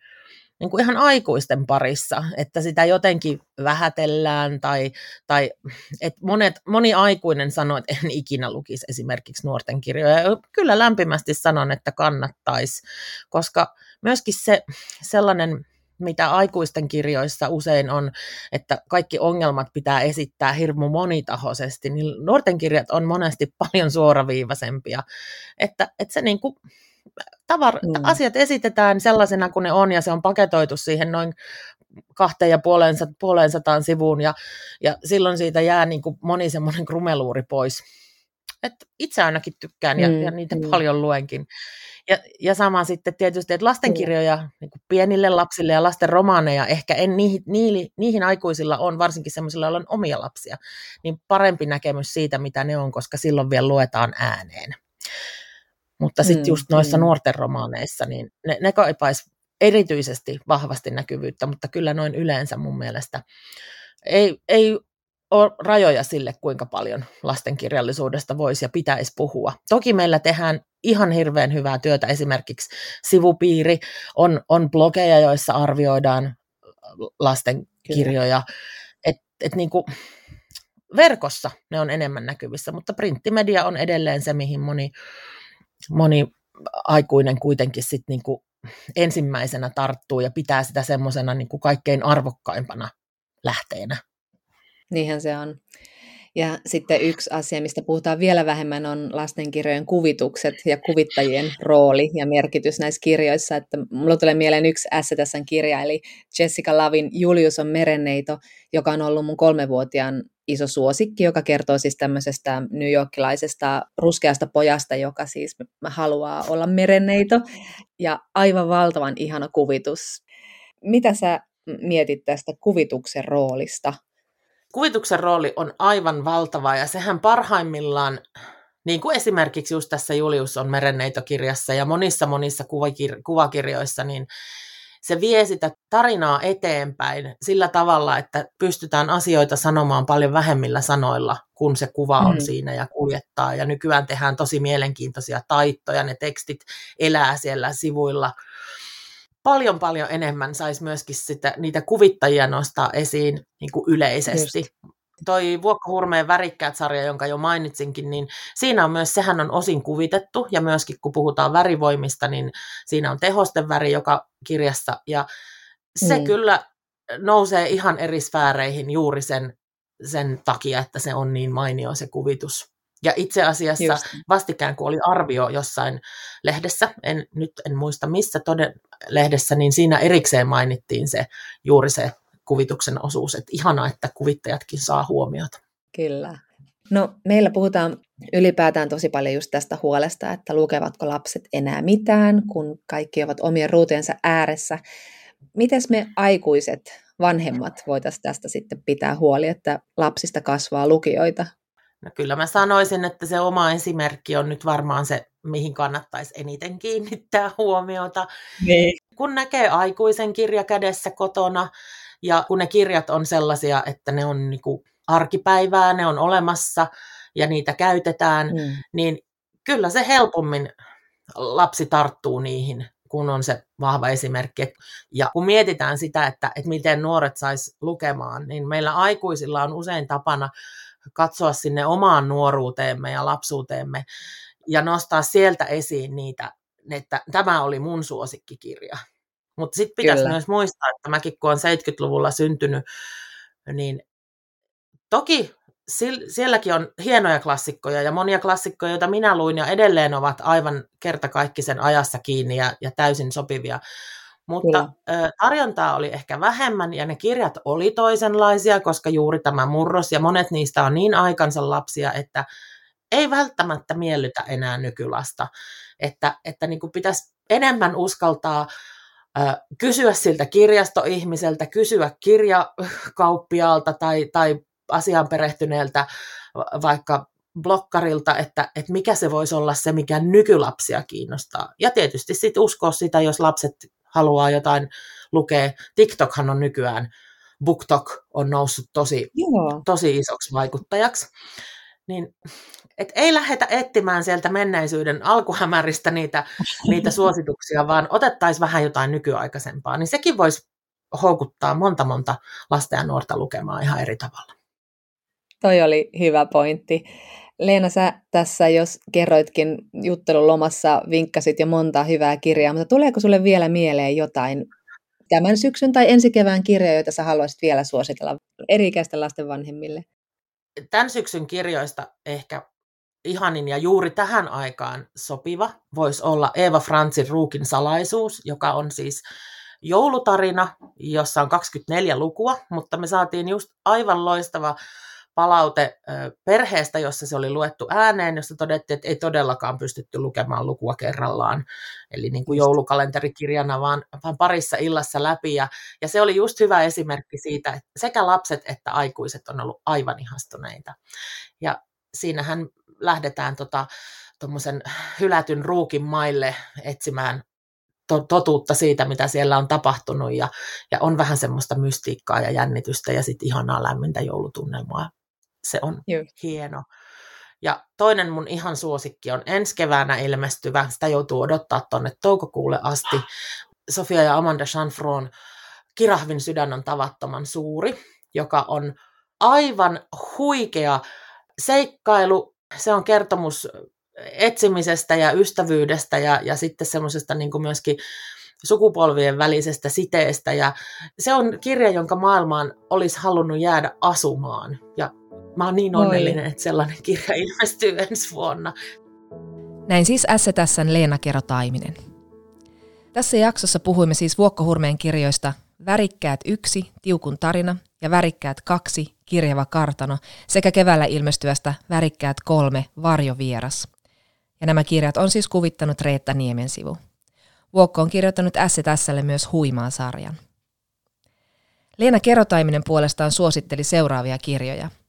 [SPEAKER 4] niin kuin ihan aikuisten parissa, että sitä jotenkin vähätellään tai, tai että monet, moni aikuinen sanoo, että en ikinä lukisi esimerkiksi nuorten kirjoja. Kyllä lämpimästi sanon, että kannattaisi, koska myöskin se sellainen mitä aikuisten kirjoissa usein on, että kaikki ongelmat pitää esittää hirmu monitahoisesti, niin nuorten kirjat on monesti [laughs] paljon suoraviivaisempia. Että, että se niin kuin tavar, mm. asiat esitetään sellaisena kuin ne on, ja se on paketoitu siihen noin kahteen ja puoleen, puoleen sataan sivuun, ja, ja silloin siitä jää niin kuin moni semmoinen krumeluuri pois. Et itse ainakin tykkään, ja, mm. ja niitä mm. paljon luenkin. Ja, ja sama sitten tietysti, että lastenkirjoja mm. niin kuin pienille lapsille ja lasten romaaneja, ehkä en niihin, niihin, niihin aikuisilla on, varsinkin semmoisilla, joilla on omia lapsia, niin parempi näkemys siitä, mitä ne on, koska silloin vielä luetaan ääneen. Mutta sitten mm, just noissa mm. nuorten romaaneissa, niin ne, ne kaipaisi erityisesti vahvasti näkyvyyttä, mutta kyllä noin yleensä mun mielestä ei, ei ole rajoja sille, kuinka paljon lastenkirjallisuudesta voisi ja pitäisi puhua. Toki meillä tehdään ihan hirveän hyvää työtä, esimerkiksi sivupiiri, on, on blogeja, joissa arvioidaan lastenkirjoja, että et niinku, verkossa ne on enemmän näkyvissä, mutta printtimedia on edelleen se, mihin moni moni aikuinen kuitenkin sit niin kuin ensimmäisenä tarttuu ja pitää sitä semmoisena niin kaikkein arvokkaimpana lähteenä.
[SPEAKER 3] Niinhän se on. Ja sitten yksi asia, mistä puhutaan vielä vähemmän, on lastenkirjojen kuvitukset ja kuvittajien rooli ja merkitys näissä kirjoissa. Että mulla tulee mieleen yksi STSn kirja, eli Jessica Lavin Julius on merenneito, joka on ollut mun kolmevuotiaan iso suosikki, joka kertoo siis tämmöisestä New Yorkilaisesta ruskeasta pojasta, joka siis haluaa olla merenneito. Ja aivan valtavan ihana kuvitus. Mitä sä mietit tästä kuvituksen roolista
[SPEAKER 4] kuvituksen rooli on aivan valtava ja sehän parhaimmillaan, niin kuin esimerkiksi just tässä Julius on merenneitokirjassa ja monissa monissa kuvakir- kuvakirjoissa, niin se vie sitä tarinaa eteenpäin sillä tavalla, että pystytään asioita sanomaan paljon vähemmillä sanoilla, kun se kuva on mm. siinä ja kuljettaa. Ja nykyään tehdään tosi mielenkiintoisia taittoja, ne tekstit elää siellä sivuilla paljon paljon enemmän saisi myöskin sitä, niitä kuvittajia nostaa esiin niin kuin yleisesti. Just. Toi Vuokko-Hurmeen värikkäät sarja, jonka jo mainitsinkin, niin siinä on myös, sehän on osin kuvitettu, ja myöskin kun puhutaan värivoimista, niin siinä on tehosten väri joka kirjassa, ja se mm. kyllä nousee ihan eri sfääreihin juuri sen, sen takia, että se on niin mainio se kuvitus. Ja itse asiassa Just. vastikään, kun oli arvio jossain lehdessä, en, nyt en muista missä toden lehdessä, niin siinä erikseen mainittiin se juuri se kuvituksen osuus, että ihanaa, että kuvittajatkin saa huomiota.
[SPEAKER 3] Kyllä. No meillä puhutaan ylipäätään tosi paljon just tästä huolesta, että lukevatko lapset enää mitään, kun kaikki ovat omien ruutujensa ääressä. Mites me aikuiset, vanhemmat voitaisiin tästä sitten pitää huoli, että lapsista kasvaa lukijoita?
[SPEAKER 4] No kyllä mä sanoisin, että se oma esimerkki on nyt varmaan se, mihin kannattaisi eniten kiinnittää [laughs] huomiota. Niin. Kun näkee aikuisen kirja kädessä kotona, ja kun ne kirjat on sellaisia, että ne on niinku arkipäivää, ne on olemassa ja niitä käytetään, mm. niin kyllä se helpommin lapsi tarttuu niihin, kun on se vahva esimerkki. Ja kun mietitään sitä, että, että miten nuoret sais lukemaan, niin meillä aikuisilla on usein tapana katsoa sinne omaan nuoruuteemme ja lapsuuteemme ja nostaa sieltä esiin niitä, että tämä oli mun suosikkikirja. Mutta sitten pitäisi myös muistaa, että mäkin kun olen 70-luvulla syntynyt, niin toki sielläkin on hienoja klassikkoja ja monia klassikkoja, joita minä luin ja edelleen ovat aivan kertakaikkisen ajassa kiinni ja, ja täysin sopivia. Mutta Kyllä. tarjontaa oli ehkä vähemmän ja ne kirjat oli toisenlaisia, koska juuri tämä murros ja monet niistä on niin aikansa lapsia, että ei välttämättä miellytä enää nykylasta. Että, että niin kuin pitäisi enemmän uskaltaa kysyä siltä kirjastoihmiseltä, kysyä kirjakauppiaalta tai, tai asiaan perehtyneeltä vaikka blokkarilta, että, että mikä se voisi olla se, mikä nykylapsia kiinnostaa. Ja tietysti sitten uskoa sitä, jos lapset haluaa jotain lukea. TikTokhan on nykyään, BookTok on noussut tosi, tosi isoksi vaikuttajaksi. Niin et ei lähdetä etsimään sieltä menneisyyden alkuhämäristä niitä, niitä [laughs] suosituksia, vaan otettaisiin vähän jotain nykyaikaisempaa, niin sekin voisi houkuttaa monta monta lasta ja nuorta lukemaan ihan eri tavalla.
[SPEAKER 3] Toi oli hyvä pointti. Leena, sä tässä, jos kerroitkin juttelun lomassa, vinkkasit jo monta hyvää kirjaa, mutta tuleeko sulle vielä mieleen jotain tämän syksyn tai ensi kevään kirjoja, joita sä haluaisit vielä suositella eri-ikäisten lasten vanhemmille?
[SPEAKER 4] Tämän syksyn kirjoista ehkä ihanin ja juuri tähän aikaan sopiva voisi olla Eeva Franzin Ruukin salaisuus, joka on siis joulutarina, jossa on 24 lukua, mutta me saatiin just aivan loistava palaute perheestä, jossa se oli luettu ääneen, jossa todettiin, että ei todellakaan pystytty lukemaan lukua kerrallaan, eli niin kuin joulukalenterikirjana, vaan, vaan parissa illassa läpi. Ja, ja se oli just hyvä esimerkki siitä, että sekä lapset että aikuiset on ollut aivan ihastuneita. Ja siinähän lähdetään tota, hylätyn ruukin maille etsimään totuutta siitä, mitä siellä on tapahtunut ja, ja on vähän semmoista mystiikkaa ja jännitystä ja sitten ihanaa lämmintä joulutunnelmaa. Se on Joo. hieno. Ja toinen mun ihan suosikki on ensi keväänä ilmestyvä, sitä joutuu odottaa tuonne toukokuulle asti. Sofia ja Amanda Chanfron Kirahvin sydän on tavattoman suuri, joka on aivan huikea seikkailu. Se on kertomus etsimisestä ja ystävyydestä ja, ja sitten semmoisesta niin myöskin sukupolvien välisestä siteestä. Ja se on kirja, jonka maailmaan olisi halunnut jäädä asumaan. Ja mä oon niin onnellinen, Moi. että sellainen kirja ilmestyy ensi vuonna.
[SPEAKER 1] Näin siis STSn Leena Kero Taiminen. Tässä jaksossa puhuimme siis Vuokko Hurmeen kirjoista Värikkäät yksi, Tiukun tarina ja Värikkäät kaksi, Kirjava kartano sekä keväällä ilmestyvästä Värikkäät kolme, Varjovieras. Ja nämä kirjat on siis kuvittanut Reetta Niemen sivu. Vuokko on kirjoittanut STSlle myös huimaa sarjan. Leena Kerotaiminen puolestaan suositteli seuraavia kirjoja –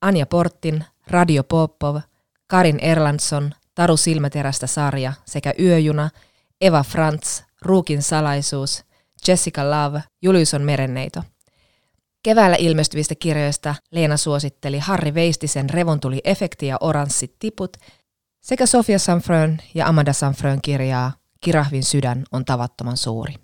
[SPEAKER 1] Anja Portin, Radio Popov, Karin Erlandsson, Taru Silmäterästä sarja sekä Yöjuna, Eva Frantz, Ruukin salaisuus, Jessica Love, Julius merenneito. Keväällä ilmestyvistä kirjoista Leena suositteli Harri Veistisen Revontuli efekti ja oranssit tiput sekä Sofia Sanfrön ja Amanda Sanfrön kirjaa Kirahvin sydän on tavattoman suuri.